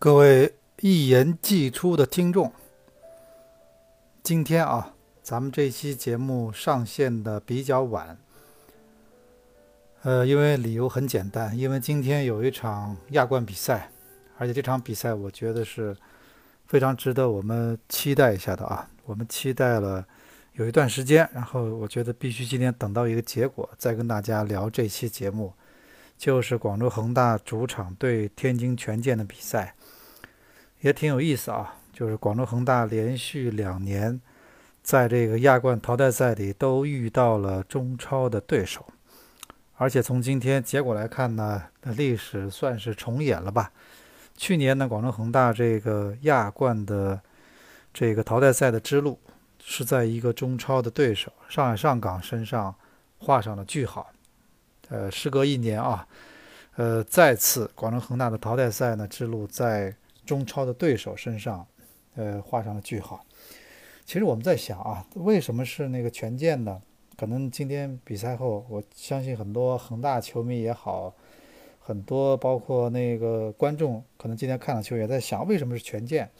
各位一言既出的听众，今天啊，咱们这期节目上线的比较晚，呃，因为理由很简单，因为今天有一场亚冠比赛，而且这场比赛我觉得是非常值得我们期待一下的啊，我们期待了有一段时间，然后我觉得必须今天等到一个结果，再跟大家聊这期节目，就是广州恒大主场对天津权健的比赛。也挺有意思啊，就是广州恒大连续两年在这个亚冠淘汰赛里都遇到了中超的对手，而且从今天结果来看呢，那历史算是重演了吧。去年呢，广州恒大这个亚冠的这个淘汰赛的之路是在一个中超的对手上海上港身上画上了句号。呃，时隔一年啊，呃，再次广州恒大的淘汰赛呢之路在。中超的对手身上，呃，画上了句号。其实我们在想啊，为什么是那个权健呢？可能今天比赛后，我相信很多恒大球迷也好，很多包括那个观众，可能今天看了球也在想，为什么是权健？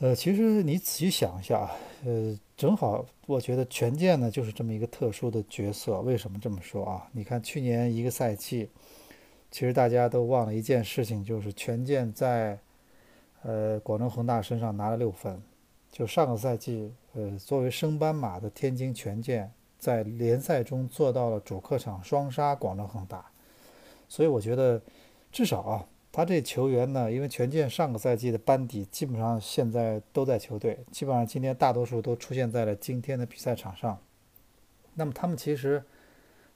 呃，其实你仔细想一下啊，呃，正好我觉得权健呢就是这么一个特殊的角色。为什么这么说啊？你看去年一个赛季。其实大家都忘了一件事情，就是权健在，呃，广州恒大身上拿了六分。就上个赛季，呃，作为升班马的天津权健，在联赛中做到了主客场双杀广州恒大。所以我觉得，至少啊，他这球员呢，因为权健上个赛季的班底基本上现在都在球队，基本上今天大多数都出现在了今天的比赛场上。那么他们其实。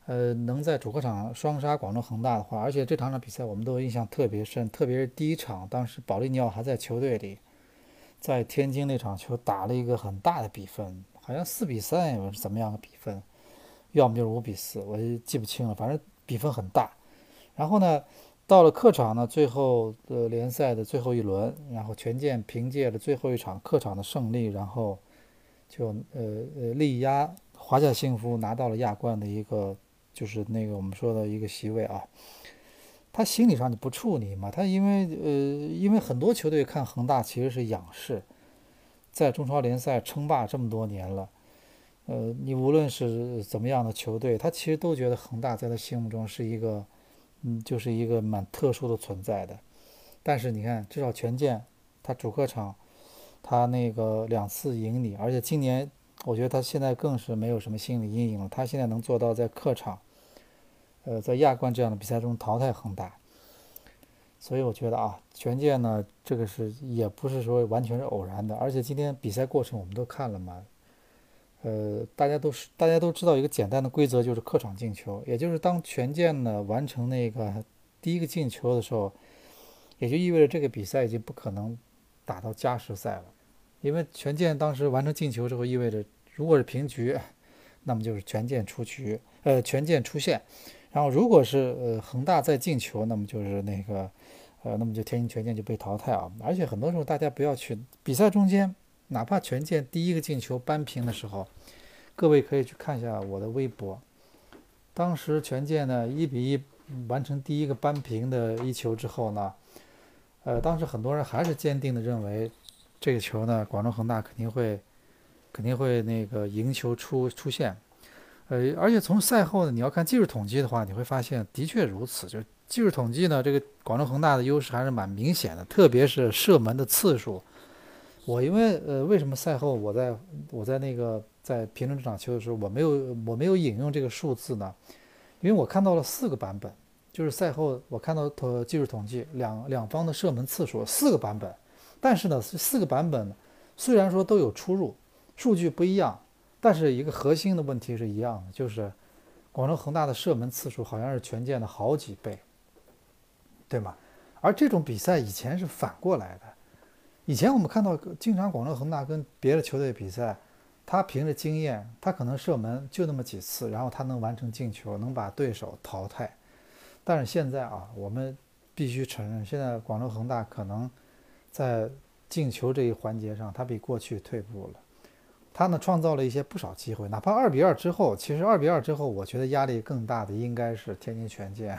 呃，能在主客场双杀广州恒大的话，而且这场场比赛我们都印象特别深，特别是第一场，当时保利尼奥还在球队里，在天津那场球打了一个很大的比分，好像四比三，是怎么样的比分？要么就是五比四，我记不清了，反正比分很大。然后呢，到了客场呢，最后的联赛的最后一轮，然后权健凭借着最后一场客场的胜利，然后就呃呃力压华夏幸福拿到了亚冠的一个。就是那个我们说的一个席位啊，他心理上就不怵你嘛。他因为呃，因为很多球队看恒大其实是仰视，在中超联赛称霸这么多年了，呃，你无论是怎么样的球队，他其实都觉得恒大在他心目中是一个，嗯，就是一个蛮特殊的存在的。但是你看，至少权健他主客场他那个两次赢你，而且今年我觉得他现在更是没有什么心理阴影了。他现在能做到在客场。呃，在亚冠这样的比赛中淘汰恒大，所以我觉得啊，权健呢，这个是也不是说完全是偶然的，而且今天比赛过程我们都看了嘛，呃，大家都是大家都知道一个简单的规则，就是客场进球，也就是当权健呢完成那个第一个进球的时候，也就意味着这个比赛已经不可能打到加时赛了，因为权健当时完成进球之后，意味着如果是平局，那么就是权健出局，呃，权健出线。然后，如果是呃恒大再进球，那么就是那个，呃，那么就天津权健就被淘汰啊。而且很多时候大家不要去比赛中间，哪怕权健第一个进球扳平的时候，各位可以去看一下我的微博。当时权健呢一比一完成第一个扳平的一球之后呢，呃，当时很多人还是坚定的认为这个球呢，广州恒大肯定会肯定会那个赢球出出线。呃，而且从赛后呢，你要看技术统计的话，你会发现的确如此。就技术统计呢，这个广州恒大的优势还是蛮明显的，特别是射门的次数。我因为呃，为什么赛后我在我在那个在评论这场球的时候，我没有我没有引用这个数字呢？因为我看到了四个版本，就是赛后我看到统技术统计两两方的射门次数四个版本，但是呢，四个版本虽然说都有出入，数据不一样。但是一个核心的问题是一样的，就是广州恒大的射门次数好像是权健的好几倍，对吗？而这种比赛以前是反过来的，以前我们看到经常广州恒大跟别的球队比赛，他凭着经验，他可能射门就那么几次，然后他能完成进球，能把对手淘汰。但是现在啊，我们必须承认，现在广州恒大可能在进球这一环节上，他比过去退步了。他呢创造了一些不少机会，哪怕二比二之后，其实二比二之后，我觉得压力更大的应该是天津权健，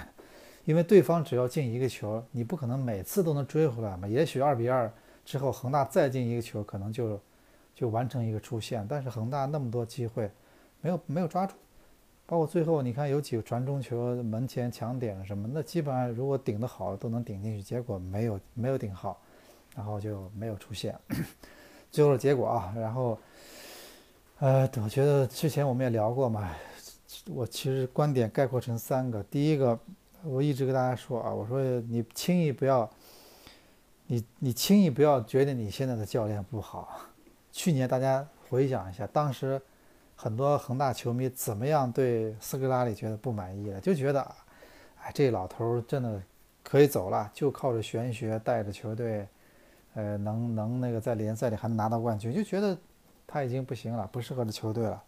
因为对方只要进一个球，你不可能每次都能追回来嘛。也许二比二之后，恒大再进一个球，可能就就完成一个出线。但是恒大那么多机会，没有没有抓住，包括最后你看有几个传中球，门前抢点什么，那基本上如果顶得好都能顶进去，结果没有没有顶好，然后就没有出线。最后的结果啊，然后呃，我觉得之前我们也聊过嘛，我其实观点概括成三个，第一个。我一直跟大家说啊，我说你轻易不要，你你轻易不要觉得你现在的教练不好。去年大家回想一下，当时很多恒大球迷怎么样对斯科拉里觉得不满意了，就觉得，哎，这老头真的可以走了，就靠着玄学带着球队，呃，能能那个在联赛里还能拿到冠军，就觉得他已经不行了，不适合这球队了。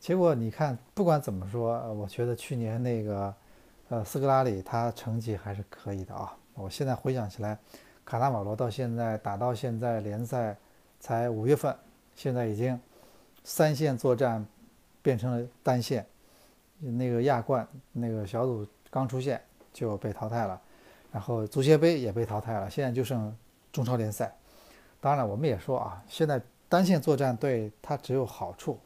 结果你看，不管怎么说，我觉得去年那个。呃，斯科拉里他成绩还是可以的啊。我现在回想起来，卡纳瓦罗到现在打到现在联赛才五月份，现在已经三线作战变成了单线。那个亚冠那个小组刚出现就被淘汰了，然后足协杯也被淘汰了，现在就剩中超联赛。当然了，我们也说啊，现在单线作战对他只有好处，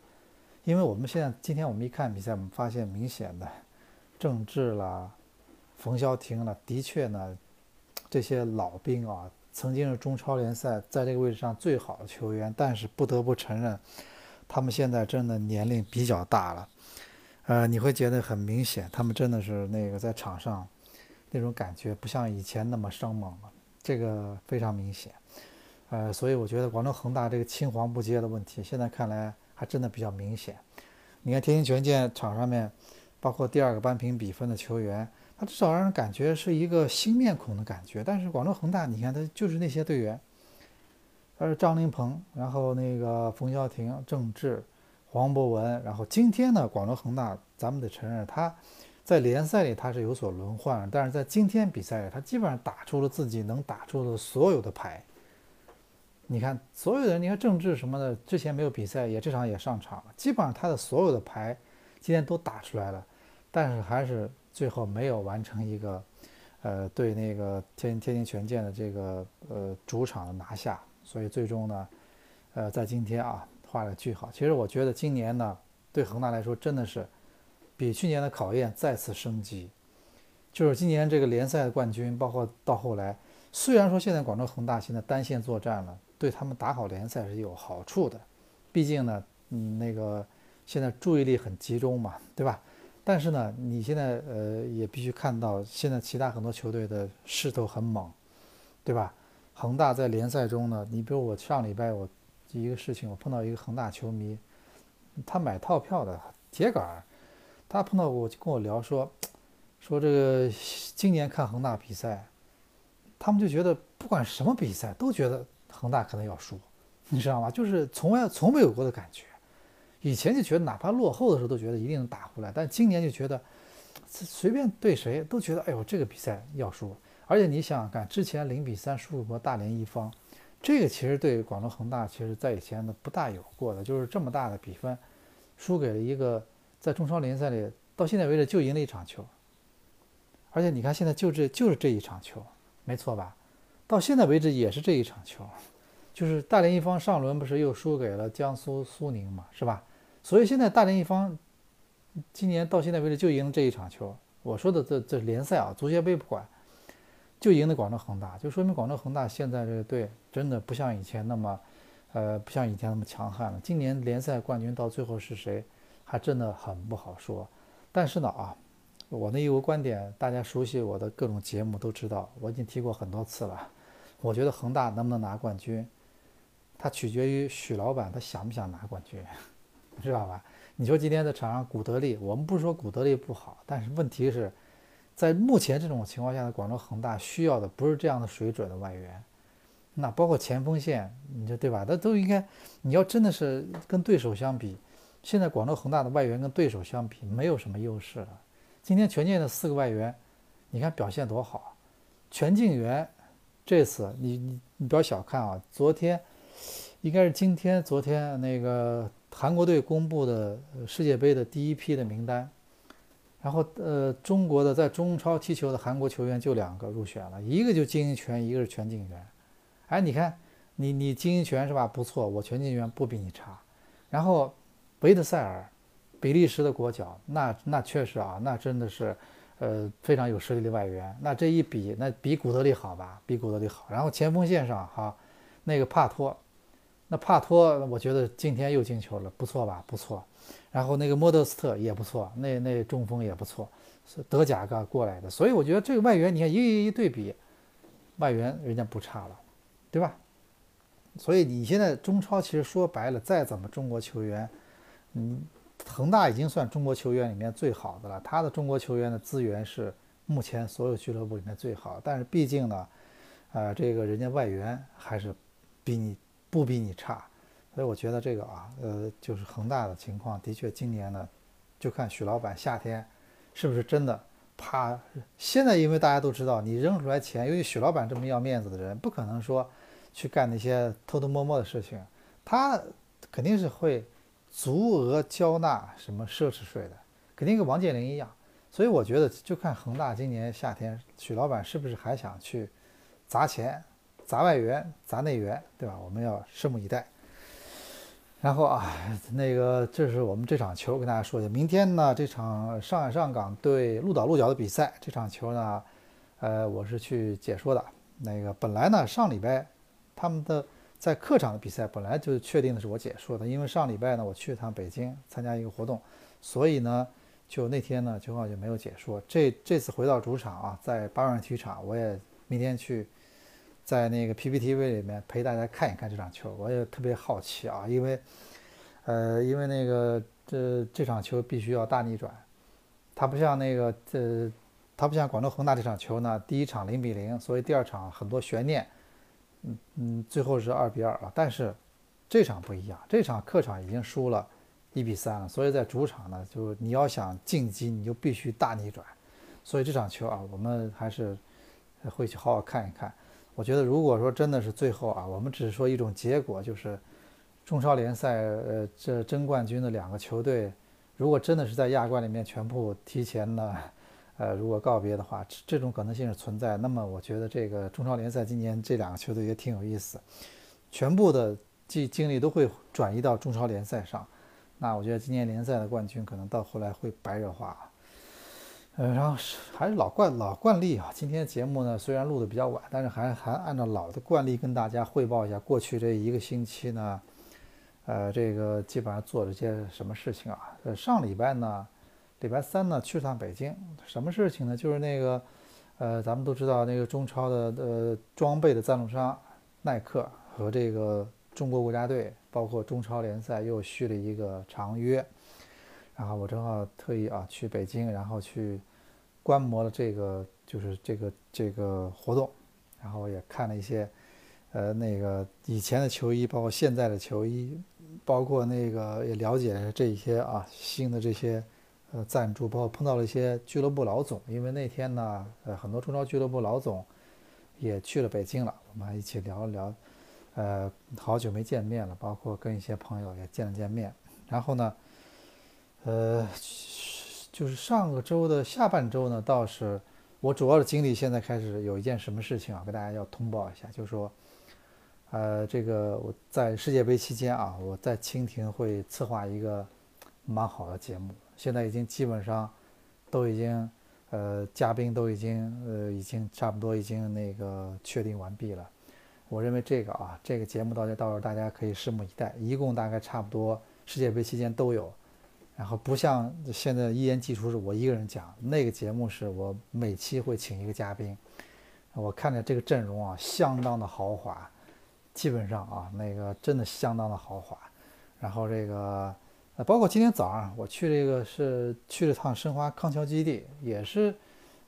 因为我们现在今天我们一看比赛，我们发现明显的。郑智了，冯潇霆了，的确呢，这些老兵啊，曾经是中超联赛在这个位置上最好的球员，但是不得不承认，他们现在真的年龄比较大了，呃，你会觉得很明显，他们真的是那个在场上那种感觉不像以前那么生猛了，这个非常明显，呃，所以我觉得广州恒大这个青黄不接的问题，现在看来还真的比较明显。你看天津权健场上面。包括第二个扳平比分的球员，他至少让人感觉是一个新面孔的感觉。但是广州恒大，你看他就是那些队员，他是张琳芃，然后那个冯潇霆、郑智、黄博文，然后今天呢，广州恒大，咱们得承认他在联赛里他是有所轮换，但是在今天比赛里，他基本上打出了自己能打出的所有的牌。你看所有的，你看郑智什么的，之前没有比赛，也这场也上场了，基本上他的所有的牌今天都打出来了。但是还是最后没有完成一个，呃，对那个天天津权健的这个呃主场的拿下，所以最终呢，呃，在今天啊画了句号。其实我觉得今年呢，对恒大来说真的是比去年的考验再次升级。就是今年这个联赛的冠军，包括到后来，虽然说现在广州恒大现在单线作战了，对他们打好联赛是有好处的，毕竟呢，嗯，那个现在注意力很集中嘛，对吧？但是呢，你现在呃也必须看到，现在其他很多球队的势头很猛，对吧？恒大在联赛中呢，你比如我上礼拜我一个事情，我碰到一个恒大球迷，他买套票的铁杆，他碰到我就跟我聊说，说这个今年看恒大比赛，他们就觉得不管什么比赛都觉得恒大可能要输，你知道吗？就是从来从没有过的感觉。以前就觉得哪怕落后的时候都觉得一定能打回来，但今年就觉得随便对谁都觉得哎呦这个比赛要输。而且你想想看，之前零比三输过大连一方，这个其实对广州恒大其实在以前的不大有过的，就是这么大的比分输给了一个在中超联赛里到现在为止就赢了一场球。而且你看现在就这就是这一场球，没错吧？到现在为止也是这一场球，就是大连一方上轮不是又输给了江苏苏宁嘛，是吧？所以现在大连一方今年到现在为止就赢了这一场球。我说的这这联赛啊，足协杯不管，就赢的广州恒大，就说明广州恒大现在这个队真的不像以前那么，呃，不像以前那么强悍了。今年联赛冠军到最后是谁，还真的很不好说。但是呢啊，我那一个观点，大家熟悉我的各种节目都知道，我已经提过很多次了。我觉得恒大能不能拿冠军，它取决于许老板他想不想拿冠军。知道吧？你说今天在场上，古德利，我们不是说古德利不好，但是问题是，在目前这种情况下的广州恒大需要的不是这样的水准的外援，那包括前锋线，你说对吧？那都应该，你要真的是跟对手相比，现在广州恒大的外援跟对手相比没有什么优势了。今天权健的四个外援，你看表现多好，全敬元这次你你你不要小看啊，昨天应该是今天，昨天那个。韩国队公布的世界杯的第一批的名单，然后呃，中国的在中超踢球的韩国球员就两个入选了，一个就金英权，一个是全晋元。哎，你看你你金英权是吧？不错，我全晋元不比你差。然后维德塞尔，比利时的国脚，那那确实啊，那真的是。呃，非常有实力的外援，那这一比，那比古德里好吧？比古德里好。然后前锋线上哈，那个帕托，那帕托，我觉得今天又进球了，不错吧？不错。然后那个莫德斯特也不错，那那中锋也不错，是德甲刚过来的。所以我觉得这个外援，你看一一对比，外援人家不差了，对吧？所以你现在中超其实说白了，再怎么中国球员，嗯。恒大已经算中国球员里面最好的了，他的中国球员的资源是目前所有俱乐部里面最好。但是毕竟呢，呃，这个人家外援还是比你不比你差，所以我觉得这个啊，呃，就是恒大的情况，的确今年呢，就看许老板夏天是不是真的怕。现在因为大家都知道，你扔出来钱，由于许老板这么要面子的人，不可能说去干那些偷偷摸摸的事情，他肯定是会。足额交纳什么奢侈税的，肯定跟王健林一样，所以我觉得就看恒大今年夏天许老板是不是还想去砸钱、砸外援、砸内援，对吧？我们要拭目以待。然后啊，那个这是我们这场球跟大家说一下，明天呢这场上海上港对鹿岛鹿角的比赛，这场球呢，呃，我是去解说的。那个本来呢上礼拜他们的。在客场的比赛本来就确定的是我解说的，因为上礼拜呢我去一趟北京参加一个活动，所以呢就那天呢就好就没有解说。这这次回到主场啊，在八万体育场，我也明天去在那个 PPTV 里面陪大家看一看这场球，我也特别好奇啊，因为呃因为那个这这场球必须要大逆转，它不像那个这它不像广州恒大这场球呢，第一场零比零，所以第二场很多悬念。嗯嗯，最后是二比二了，但是这场不一样，这场客场已经输了一比三了，所以在主场呢，就你要想晋级，你就必须大逆转。所以这场球啊，我们还是会去好好看一看。我觉得，如果说真的是最后啊，我们只是说一种结果，就是中超联赛呃这争冠军的两个球队，如果真的是在亚冠里面全部提前呢。呃，如果告别的话，这这种可能性是存在。那么，我觉得这个中超联赛今年这两个球队也挺有意思，全部的精精力都会转移到中超联赛上。那我觉得今年联赛的冠军可能到后来会白热化。呃，然后是还是老惯老惯例啊。今天的节目呢，虽然录的比较晚，但是还还按照老的惯例跟大家汇报一下过去这一个星期呢，呃，这个基本上做了些什么事情啊？呃，上礼拜呢。礼拜三呢，去趟北京，什么事情呢？就是那个，呃，咱们都知道那个中超的呃装备的赞助商耐克和这个中国国家队，包括中超联赛又续了一个长约，然后我正好特意啊去北京，然后去观摩了这个就是这个这个活动，然后也看了一些呃那个以前的球衣，包括现在的球衣，包括那个也了解这些啊新的这些。呃，赞助包括碰到了一些俱乐部老总，因为那天呢，呃，很多中超俱乐部老总也去了北京了，我们还一起聊了聊，呃，好久没见面了，包括跟一些朋友也见了见面。然后呢，呃，就是上个周的下半周呢，倒是我主要的精力现在开始有一件什么事情啊，跟大家要通报一下，就是说，呃，这个我在世界杯期间啊，我在蜻蜓会策划一个蛮好的节目。现在已经基本上都已经，呃，嘉宾都已经，呃，已经差不多已经那个确定完毕了。我认为这个啊，这个节目到时到时候大家可以拭目以待。一共大概差不多世界杯期间都有，然后不像现在一言既出是我一个人讲，那个节目是我每期会请一个嘉宾。我看着这个阵容啊，相当的豪华，基本上啊，那个真的相当的豪华。然后这个。呃，包括今天早上我去这个是去了趟申花康桥基地，也是，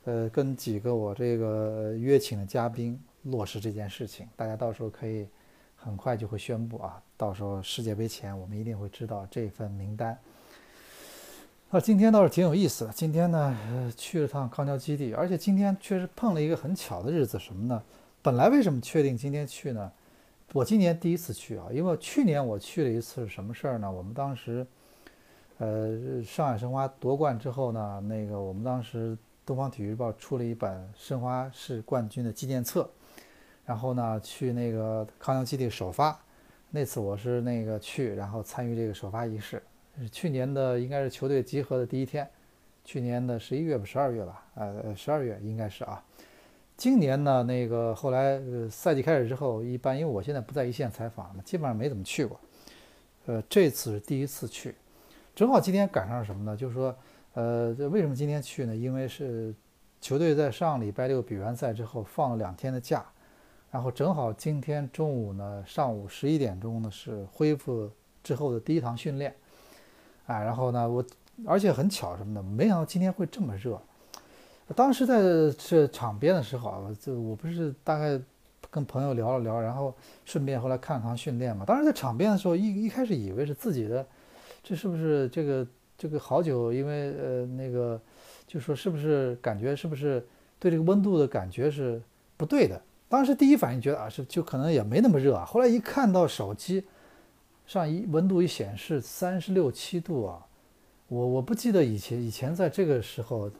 呃，跟几个我这个约请的嘉宾落实这件事情。大家到时候可以很快就会宣布啊，到时候世界杯前我们一定会知道这份名单。啊，今天倒是挺有意思的。今天呢，去了趟康桥基地，而且今天确实碰了一个很巧的日子，什么呢？本来为什么确定今天去呢？我今年第一次去啊，因为去年我去了一次，什么事儿呢？我们当时，呃，上海申花夺冠之后呢，那个我们当时东方体育日报出了一本申花是冠军的纪念册，然后呢去那个康阳基地首发，那次我是那个去，然后参与这个首发仪式，去年的应该是球队集合的第一天，去年的十一月吧，十二月吧，呃，十二月应该是啊。今年呢，那个后来呃赛季开始之后，一般因为我现在不在一线采访，基本上没怎么去过。呃，这次是第一次去，正好今天赶上什么呢？就是说，呃，为什么今天去呢？因为是球队在上礼拜六比完赛之后放了两天的假，然后正好今天中午呢，上午十一点钟呢是恢复之后的第一堂训练，啊，然后呢我而且很巧什么的，没想到今天会这么热。当时在这场边的时候啊，就我不是大概跟朋友聊了聊，然后顺便后来看了看训练嘛。当时在场边的时候，一一开始以为是自己的，这是不是这个这个好久？因为呃那个就说是不是感觉是不是对这个温度的感觉是不对的？当时第一反应觉得啊是就可能也没那么热啊。后来一看到手机上一温度一显示三十六七度啊，我我不记得以前以前在这个时候。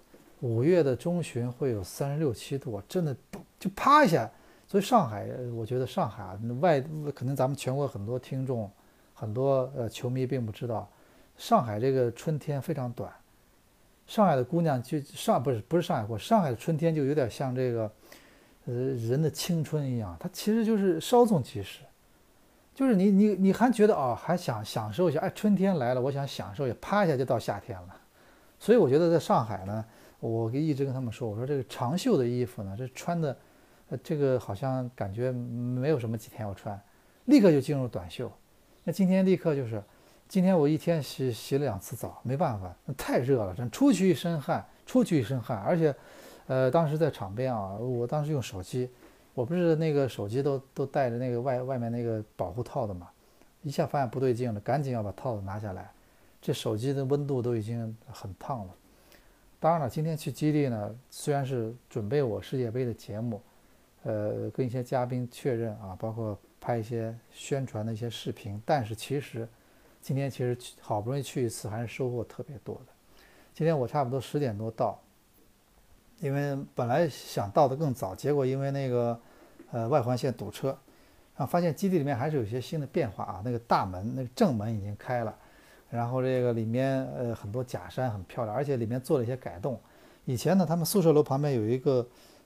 五月的中旬会有三十六七度，真的就啪一下。所以上海，我觉得上海啊，外可能咱们全国很多听众、很多呃球迷并不知道，上海这个春天非常短。上海的姑娘就上不是不是上海过，上海的春天就有点像这个呃人的青春一样，它其实就是稍纵即逝，就是你你你还觉得哦还想享受一下，哎春天来了，我想享受一下，啪一下就到夏天了。所以我觉得在上海呢。我一直跟他们说，我说这个长袖的衣服呢，这穿的，呃，这个好像感觉没有什么几天要穿，立刻就进入短袖。那今天立刻就是，今天我一天洗洗了两次澡，没办法，太热了，真出去一身汗，出去一身汗，而且，呃，当时在场边啊，我当时用手机，我不是那个手机都都带着那个外外面那个保护套的嘛，一下发现不对劲了，赶紧要把套子拿下来，这手机的温度都已经很烫了。当然了，今天去基地呢，虽然是准备我世界杯的节目，呃，跟一些嘉宾确认啊，包括拍一些宣传的一些视频，但是其实今天其实好不容易去一次，还是收获特别多的。今天我差不多十点多到，因为本来想到的更早，结果因为那个呃外环线堵车，然后发现基地里面还是有些新的变化啊，那个大门那个正门已经开了。然后这个里面呃很多假山很漂亮，而且里面做了一些改动。以前呢，他们宿舍楼旁边有一个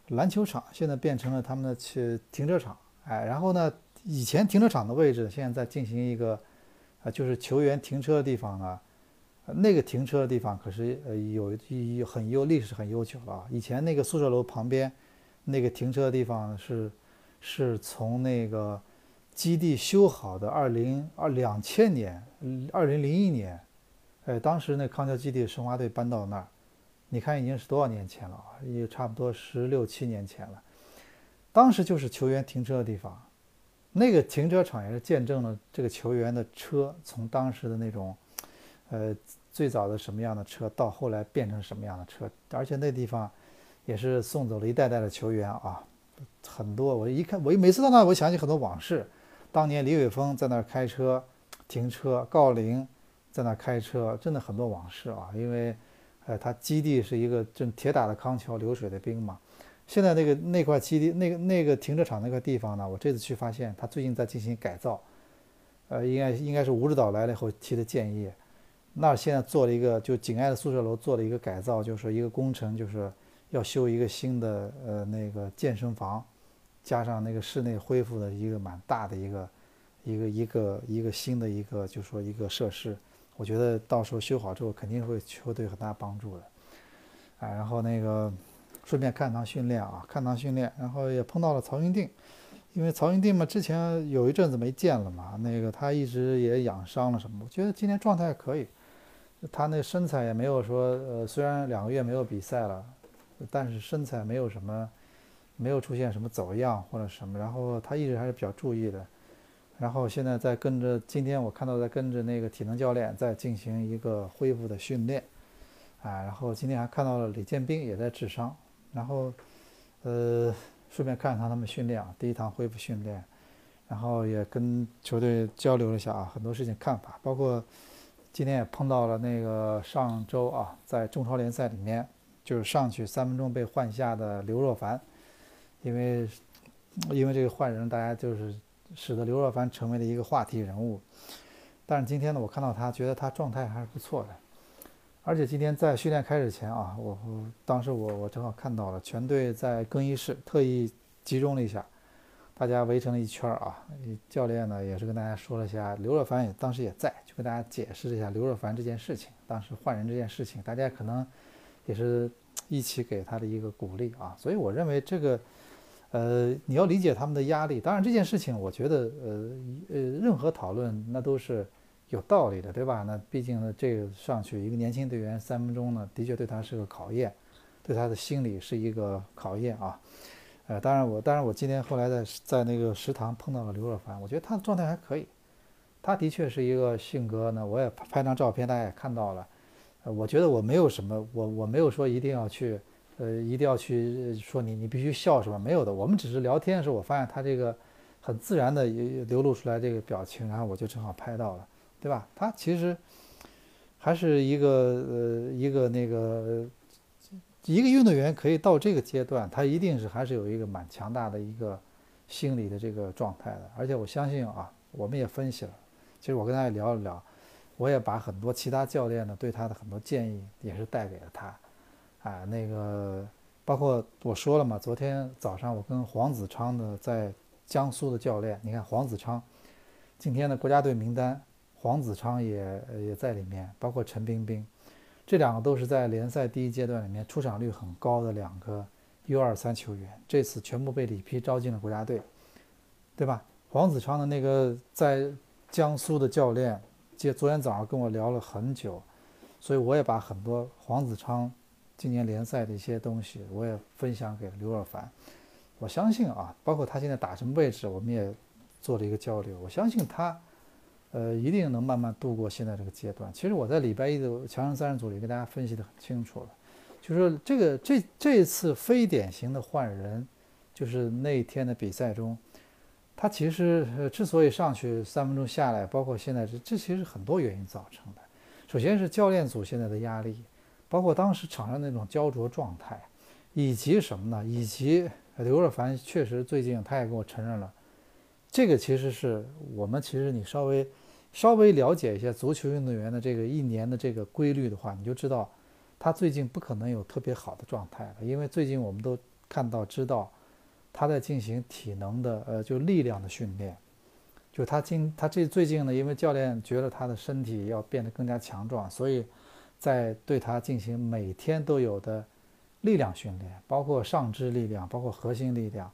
篮球场，现在变成了他们的去停车场。哎，然后呢，以前停车场的位置现在在进行一个，呃，就是球员停车的地方啊。那个停车的地方可是呃有有很悠历史很悠久了。以前那个宿舍楼旁边那个停车的地方是是从那个。基地修好的二零二两千年，二零零一年，哎，当时那康桥基地申花队搬到那儿，你看已经是多少年前了啊？也差不多十六七年前了。当时就是球员停车的地方，那个停车场也是见证了这个球员的车从当时的那种，呃，最早的什么样的车，到后来变成什么样的车，而且那地方也是送走了一代代的球员啊，很多。我一看，我每次到那，我想起很多往事。当年李伟峰在那儿开车停车，郜林在那儿开车，真的很多往事啊。因为，呃，他基地是一个正铁打的康桥流水的兵嘛。现在那个那块基地，那个那个停车场那块地方呢，我这次去发现他最近在进行改造。呃，应该应该是吴指导来了以后提的建议。那儿现在做了一个，就紧挨的宿舍楼做了一个改造，就是一个工程，就是要修一个新的呃那个健身房。加上那个室内恢复的一个蛮大的一个一个一个一个新的一个，就是说一个设施，我觉得到时候修好之后肯定会球队很大帮助的。哎，然后那个顺便看堂训练啊，看堂训练，然后也碰到了曹云定，因为曹云定嘛，之前有一阵子没见了嘛，那个他一直也养伤了什么，我觉得今天状态可以，他那身材也没有说，呃，虽然两个月没有比赛了，但是身材没有什么。没有出现什么走样或者什么，然后他一直还是比较注意的，然后现在在跟着，今天我看到在跟着那个体能教练在进行一个恢复的训练，啊，然后今天还看到了李建斌也在治伤，然后，呃，顺便看看他们训练啊，第一堂恢复训练，然后也跟球队交流了一下啊，很多事情看法，包括今天也碰到了那个上周啊，在中超联赛里面，就是上去三分钟被换下的刘若凡，因为因为这个换人，大家就是使得刘若凡成为了一个话题人物。但是今天呢，我看到他，觉得他状态还是不错的。而且今天在训练开始前啊，我当时我我正好看到了全队在更衣室特意集中了一下，大家围成了一圈啊。教练呢也是跟大家说了一下，刘若凡也当时也在，就跟大家解释了一下刘若凡这件事情，当时换人这件事情，大家可能也是一起给他的一个鼓励啊。所以我认为这个，呃，你要理解他们的压力。当然这件事情，我觉得呃呃，任何讨论那都是。有道理的，对吧？那毕竟呢，这个上去一个年轻队员三分钟呢，的确对他是个考验，对他的心理是一个考验啊。呃，当然我，当然我今天后来在在那个食堂碰到了刘若凡，我觉得他的状态还可以。他的确是一个性格呢，我也拍张照片，大家也看到了。呃，我觉得我没有什么，我我没有说一定要去，呃，一定要去说你你必须笑什么没有的。我们只是聊天的时候，我发现他这个很自然的流露出来这个表情，然后我就正好拍到了。对吧？他其实还是一个呃一个那个一个运动员，可以到这个阶段，他一定是还是有一个蛮强大的一个心理的这个状态的。而且我相信啊，我们也分析了，其实我跟大家聊了聊，我也把很多其他教练呢对他的很多建议也是带给了他。啊，那个包括我说了嘛，昨天早上我跟黄子昌的在江苏的教练，你看黄子昌今天的国家队名单。黄子昌也也在里面，包括陈冰冰，这两个都是在联赛第一阶段里面出场率很高的两个 U 二三球员，这次全部被里皮招进了国家队，对吧？黄子昌的那个在江苏的教练，接昨天早上跟我聊了很久，所以我也把很多黄子昌今年联赛的一些东西，我也分享给刘若凡。我相信啊，包括他现在打什么位置，我们也做了一个交流，我相信他。呃，一定能慢慢度过现在这个阶段。其实我在礼拜一的强胜三人组里跟大家分析的很清楚了，就是这个这这次非典型的换人，就是那天的比赛中，他其实之所以上去三分钟下来，包括现在这这其实很多原因造成的。首先是教练组现在的压力，包括当时场上那种焦灼状态，以及什么呢？以及刘若凡确实最近他也跟我承认了。这个其实是我们，其实你稍微稍微了解一下足球运动员的这个一年的这个规律的话，你就知道他最近不可能有特别好的状态了，因为最近我们都看到知道他在进行体能的呃就力量的训练，就他今他这最近呢，因为教练觉得他的身体要变得更加强壮，所以在对他进行每天都有的力量训练，包括上肢力量，包括核心力量。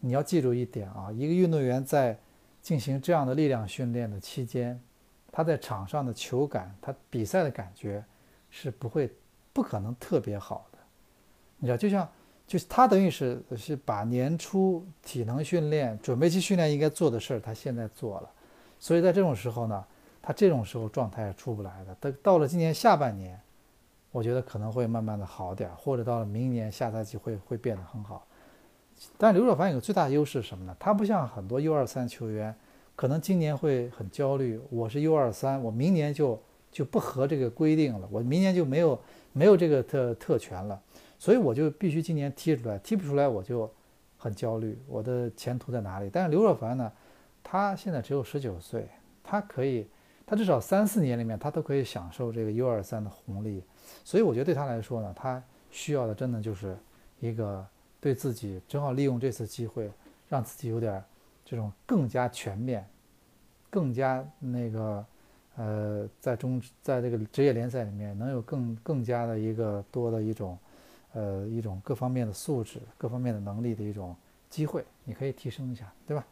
你要记住一点啊，一个运动员在进行这样的力量训练的期间，他在场上的球感，他比赛的感觉是不会、不可能特别好的。你知道，就像就是他等于是是把年初体能训练、准备期训练应该做的事儿，他现在做了，所以在这种时候呢，他这种时候状态是出不来的。等到了今年下半年，我觉得可能会慢慢的好点，或者到了明年下赛季会会变得很好。但刘若凡有个最大的优势是什么呢？他不像很多 U 二三球员，可能今年会很焦虑。我是 U 二三我明年就就不合这个规定了，我明年就没有没有这个特特权了，所以我就必须今年踢出来，踢不出来我就很焦虑，我的前途在哪里？但是刘若凡呢，他现在只有十九岁，他可以，他至少三四年里面他都可以享受这个 U 二三的红利，所以我觉得对他来说呢，他需要的真的就是一个。对自己正好利用这次机会，让自己有点这种更加全面、更加那个呃，在中在这个职业联赛里面能有更更加的一个多的一种呃一种各方面的素质、各方面的能力的一种机会，你可以提升一下，对吧？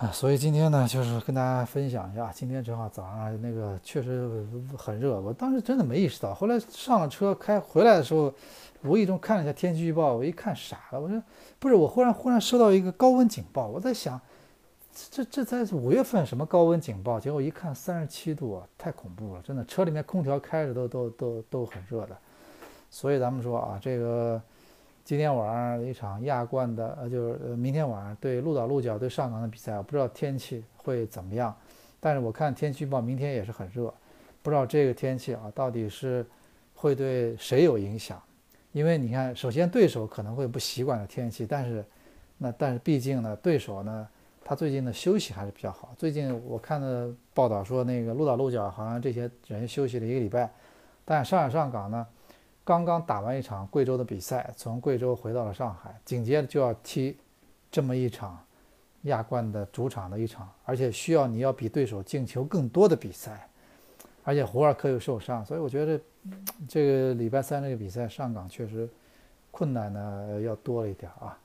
啊，所以今天呢，就是跟大家分享一下，今天正好早上那个确实很热，我当时真的没意识到，后来上了车开回来的时候。无意中看了一下天气预报，我一看傻了，我说不是，我忽然忽然收到一个高温警报，我在想，这这在五月份什么高温警报？结果一看三十七度啊，太恐怖了，真的，车里面空调开着都都都都很热的。所以咱们说啊，这个今天晚上一场亚冠的，呃，就是明天晚上对鹿岛鹿角对上港的比赛，我不知道天气会怎么样，但是我看天气预报明天也是很热，不知道这个天气啊到底是会对谁有影响？因为你看，首先对手可能会不习惯的天气，但是那但是毕竟呢，对手呢他最近的休息还是比较好。最近我看的报道说，那个鹿岛鹿角好像这些人休息了一个礼拜，但上海上港呢刚刚打完一场贵州的比赛，从贵州回到了上海，紧接着就要踢这么一场亚冠的主场的一场，而且需要你要比对手进球更多的比赛。而且胡尔克又受伤，所以我觉得这个礼拜三这个比赛上港确实困难呢要多了一点啊。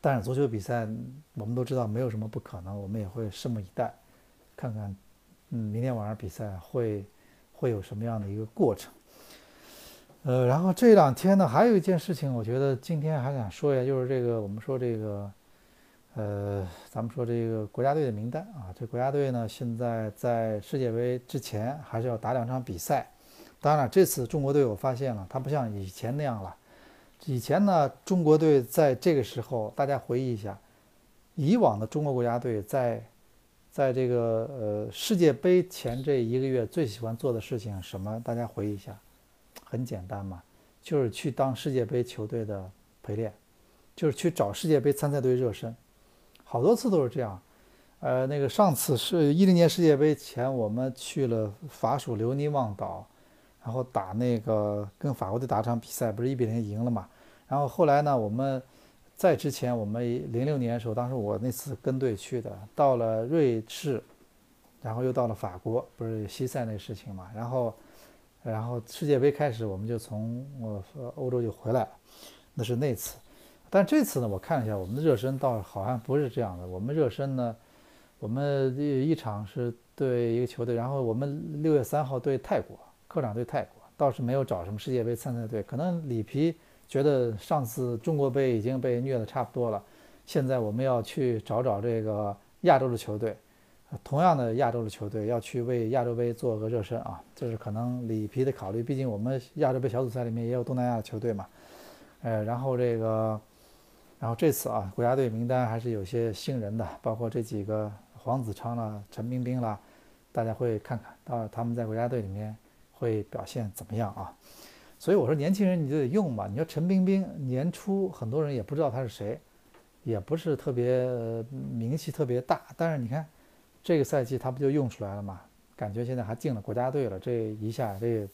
但是足球比赛我们都知道没有什么不可能，我们也会拭目以待，看看嗯明天晚上比赛会会有什么样的一个过程。呃，然后这两天呢还有一件事情，我觉得今天还想说一下，就是这个我们说这个。呃，咱们说这个国家队的名单啊，这国家队呢，现在在世界杯之前还是要打两场比赛。当然，这次中国队我发现了，他不像以前那样了。以前呢，中国队在这个时候，大家回忆一下，以往的中国国家队在在这个呃世界杯前这一个月最喜欢做的事情什么？大家回忆一下，很简单嘛，就是去当世界杯球队的陪练，就是去找世界杯参赛队热身。好多次都是这样，呃，那个上次是一零年世界杯前，我们去了法属留尼旺岛，然后打那个跟法国队打场比赛，不是一比零赢了嘛？然后后来呢，我们在之前，我们零六年的时候，当时我那次跟队去的，到了瑞士，然后又到了法国，不是西塞那事情嘛？然后，然后世界杯开始，我们就从我欧洲就回来了，那是那次。但这次呢，我看了一下，我们的热身倒好像不是这样的。我们热身呢，我们一场是对一个球队，然后我们六月三号对泰国，客场对泰国，倒是没有找什么世界杯参赛队。可能里皮觉得上次中国杯已经被虐得差不多了，现在我们要去找找这个亚洲的球队，同样的亚洲的球队要去为亚洲杯做个热身啊，这是可能里皮的考虑。毕竟我们亚洲杯小组赛里面也有东南亚的球队嘛，呃，然后这个。然后这次啊，国家队名单还是有些新人的，包括这几个黄子昌啦、陈彬彬啦，大家会看看到他们在国家队里面会表现怎么样啊？所以我说年轻人你就得用嘛。你说陈彬彬年初很多人也不知道他是谁，也不是特别名气特别大，但是你看这个赛季他不就用出来了嘛？感觉现在还进了国家队了，这一下这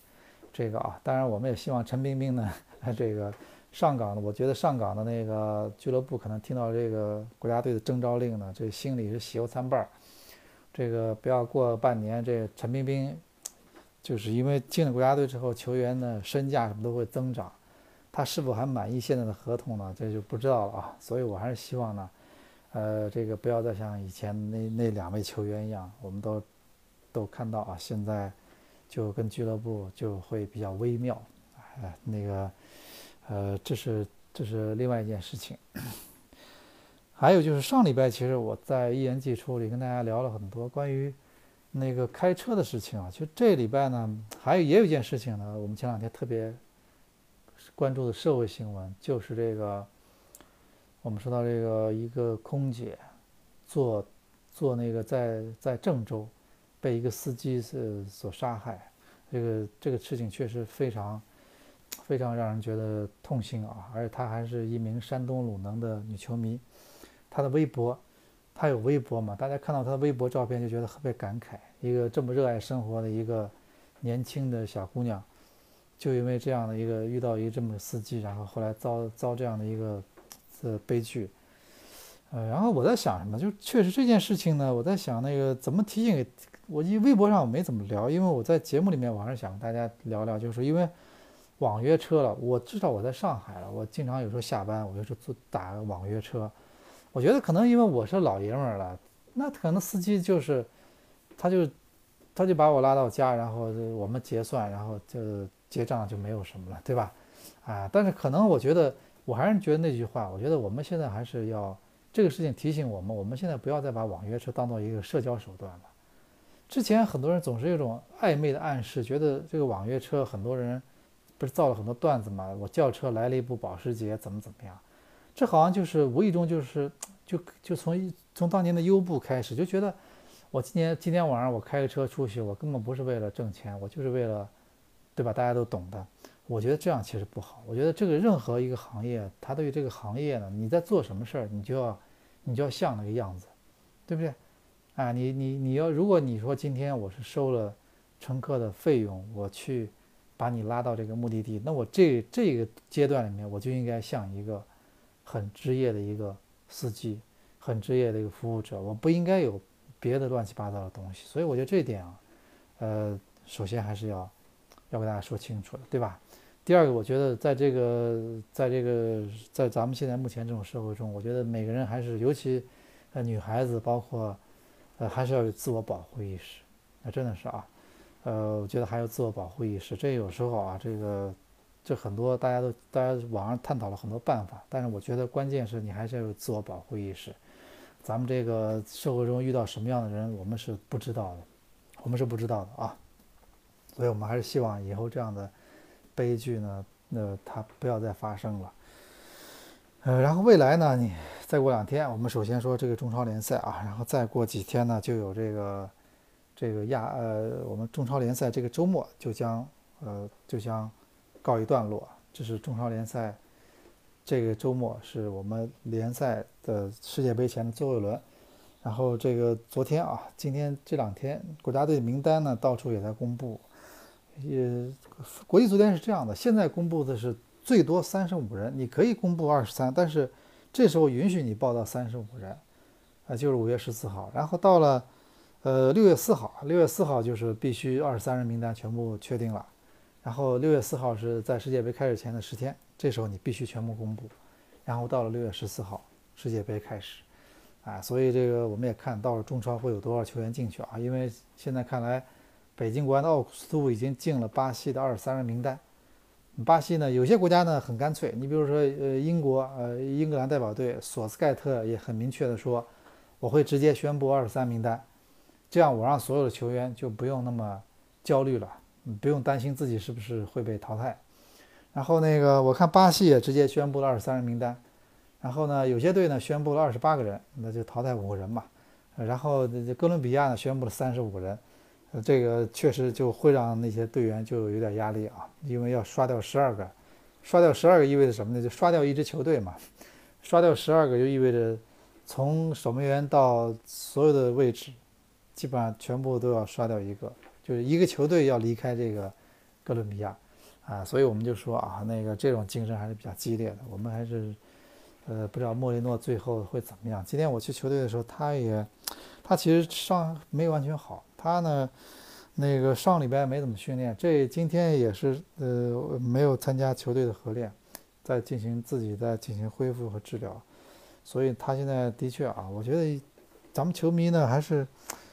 这个啊，当然我们也希望陈彬彬呢，这个。上港的，我觉得上港的那个俱乐部可能听到这个国家队的征召令呢，这心里是喜忧参半。这个不要过半年，这陈彬彬就是因为进了国家队之后，球员的身价什么都会增长，他是否还满意现在的合同呢？这就不知道了啊。所以我还是希望呢，呃，这个不要再像以前那那两位球员一样，我们都都看到啊，现在就跟俱乐部就会比较微妙，哎，那个。呃，这是这是另外一件事情。还有就是上礼拜，其实我在一言既出里跟大家聊了很多关于那个开车的事情啊。其实这礼拜呢，还有也有一件事情呢，我们前两天特别关注的社会新闻，就是这个我们说到这个一个空姐坐坐那个在在郑州被一个司机是所杀害，这个这个事情确实非常。非常让人觉得痛心啊！而且她还是一名山东鲁能的女球迷，她的微博，她有微博嘛？大家看到她的微博照片就觉得特别感慨。一个这么热爱生活的一个年轻的小姑娘，就因为这样的一个遇到一个这么司机，然后后来遭遭这样的一个呃悲剧。呃，然后我在想什么？就确实这件事情呢，我在想那个怎么提醒我？因为微博上我没怎么聊，因为我在节目里面我还是想跟大家聊聊，就是因为。网约车了，我知道我在上海了。我经常有时候下班，我就是坐打网约车。我觉得可能因为我是老爷们儿了，那可能司机就是，他就他就把我拉到家，然后我们结算，然后就结账就没有什么了，对吧？啊，但是可能我觉得我还是觉得那句话，我觉得我们现在还是要这个事情提醒我们，我们现在不要再把网约车当做一个社交手段了。之前很多人总是有一种暧昧的暗示，觉得这个网约车很多人。不是造了很多段子嘛？我叫车来了一部保时捷，怎么怎么样？这好像就是无意中就是就就从从当年的优步开始就觉得我今天今天晚上我开个车出去，我根本不是为了挣钱，我就是为了，对吧？大家都懂的。我觉得这样其实不好。我觉得这个任何一个行业，它对于这个行业呢，你在做什么事儿，你就要你就要像那个样子，对不对？啊，你你你要如果你说今天我是收了乘客的费用，我去把你拉到这个目的地，那我这这个阶段里面，我就应该像一个很职业的一个司机，很职业的一个服务者，我不应该有别的乱七八糟的东西。所以我觉得这一点啊，呃，首先还是要要给大家说清楚的，对吧？第二个，我觉得在这个，在这个，在咱们现在目前这种社会中，我觉得每个人还是，尤其呃女孩子，包括呃，还是要有自我保护意识。那真的是啊，呃，我觉得还有自我保护意识。这有时候啊，这个这很多大家都大家网上探讨了很多办法，但是我觉得关键是你还是要有自我保护意识。咱们这个社会中遇到什么样的人，我们是不知道的，我们是不知道的啊。所以我们还是希望以后这样的。悲剧呢？那它不要再发生了。呃，然后未来呢？你再过两天，我们首先说这个中超联赛啊，然后再过几天呢，就有这个这个亚呃，我们中超联赛这个周末就将呃就将告一段落。这是中超联赛这个周末是我们联赛的世界杯前的最后一轮。然后这个昨天啊，今天这两天国家队名单呢，到处也在公布。也，国际足联是这样的，现在公布的是最多三十五人，你可以公布二十三，但是这时候允许你报到三十五人，啊，就是五月十四号，然后到了，呃，六月四号，六月四号就是必须二十三人名单全部确定了，然后六月四号是在世界杯开始前的十天，这时候你必须全部公布，然后到了六月十四号世界杯开始，啊，所以这个我们也看到了中超会有多少球员进去啊，因为现在看来。北京国安的奥古斯图已经进了巴西的二十三人名单。巴西呢，有些国家呢很干脆，你比如说，呃，英国，呃，英格兰代表队索斯盖特也很明确的说，我会直接宣布二十三名单，这样我让所有的球员就不用那么焦虑了，不用担心自己是不是会被淘汰。然后那个我看巴西也直接宣布了二十三人名单，然后呢，有些队呢宣布了二十八个人，那就淘汰五个人嘛。然后哥伦比亚呢宣布了三十五个人。这个确实就会让那些队员就有点压力啊，因为要刷掉十二个，刷掉十二个意味着什么呢？就刷掉一支球队嘛，刷掉十二个就意味着从守门员到所有的位置，基本上全部都要刷掉一个，就是一个球队要离开这个哥伦比亚啊，所以我们就说啊，那个这种竞争还是比较激烈的，我们还是呃不知道莫雷诺最后会怎么样。今天我去球队的时候，他也他其实伤没有完全好。他呢，那个上礼拜没怎么训练，这今天也是呃没有参加球队的合练，在进行自己在进行恢复和治疗，所以他现在的确啊，我觉得咱们球迷呢还是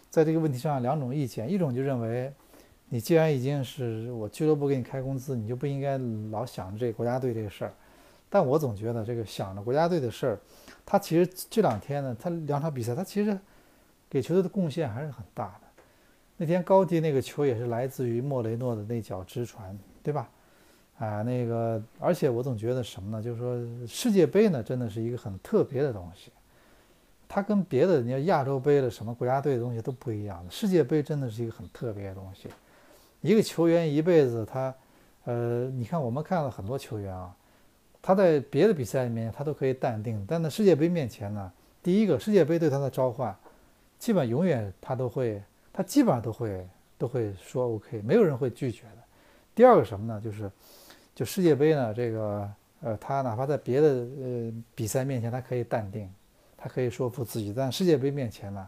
在这个问题上两种意见，一种就认为你既然已经是我俱乐部给你开工资，你就不应该老想着这国家队这个事儿，但我总觉得这个想着国家队的事儿，他其实这两天呢，他两场比赛他其实给球队的贡献还是很大。那天高迪那个球也是来自于莫雷诺的那脚直传，对吧？啊，那个，而且我总觉得什么呢？就是说世界杯呢，真的是一个很特别的东西。它跟别的你要亚洲杯的什么国家队的东西都不一样的。世界杯真的是一个很特别的东西。一个球员一辈子，他，呃，你看我们看了很多球员啊，他在别的比赛里面他都可以淡定，但在世界杯面前呢，第一个世界杯对他的召唤，基本永远他都会。他基本上都会都会说 OK，没有人会拒绝的。第二个什么呢？就是就世界杯呢，这个呃，他哪怕在别的呃比赛面前，他可以淡定，他可以说服自己，但世界杯面前呢，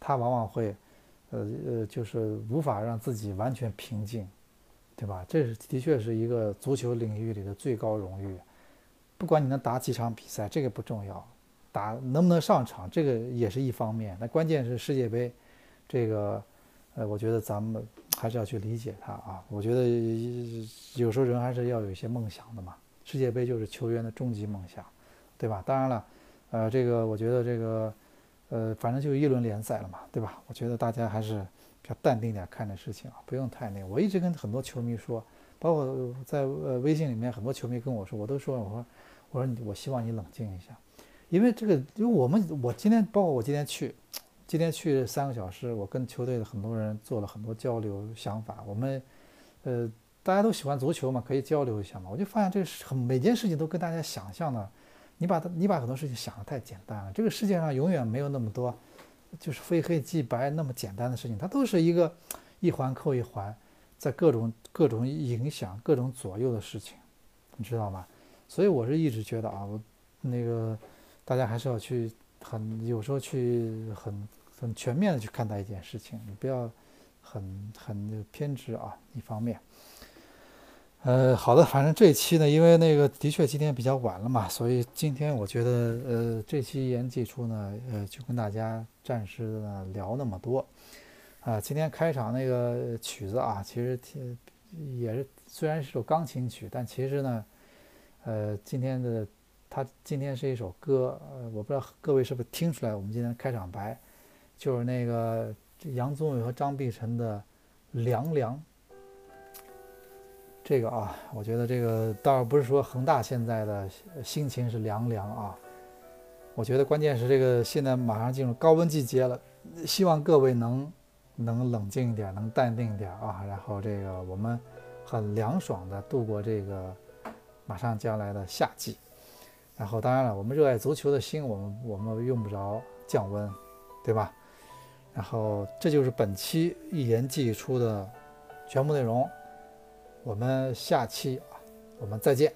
他往往会呃呃，就是无法让自己完全平静，对吧？这是的确是一个足球领域里的最高荣誉。不管你能打几场比赛，这个不重要，打能不能上场，这个也是一方面。那关键是世界杯。这个，呃，我觉得咱们还是要去理解他啊。我觉得有时候人还是要有一些梦想的嘛。世界杯就是球员的终极梦想，对吧？当然了，呃，这个我觉得这个，呃，反正就一轮联赛了嘛，对吧？我觉得大家还是比较淡定点看这事情啊，不用太那个。我一直跟很多球迷说，包括在呃微信里面很多球迷跟我说，我都说我说我说你我希望你冷静一下，因为这个，因为我们我今天包括我今天去。今天去三个小时，我跟球队的很多人做了很多交流想法。我们，呃，大家都喜欢足球嘛，可以交流一下嘛。我就发现这是很每件事情都跟大家想象的，你把它你把很多事情想的太简单了。这个世界上永远没有那么多，就是非黑即白那么简单的事情，它都是一个一环扣一环，在各种各种影响、各种左右的事情，你知道吗？所以我是一直觉得啊，我那个大家还是要去很有时候去很很全面的去看待一件事情，你不要很很偏执啊。一方面，呃，好的，反正这一期呢，因为那个的确今天比较晚了嘛，所以今天我觉得呃这期一言既出呢，呃就跟大家暂时的聊那么多啊。今天开场那个曲子啊，其实挺也是虽然是首钢琴曲，但其实呢。呃，今天的他今天是一首歌，呃，我不知道各位是不是听出来，我们今天开场白就是那个杨宗纬和张碧晨的《凉凉》。这个啊，我觉得这个倒不是说恒大现在的心情是凉凉啊，我觉得关键是这个现在马上进入高温季节了，希望各位能能冷静一点，能淡定一点啊，然后这个我们很凉爽的度过这个。马上将来的夏季，然后当然了，我们热爱足球的心，我们我们用不着降温，对吧？然后这就是本期一言既出的全部内容，我们下期啊，我们再见。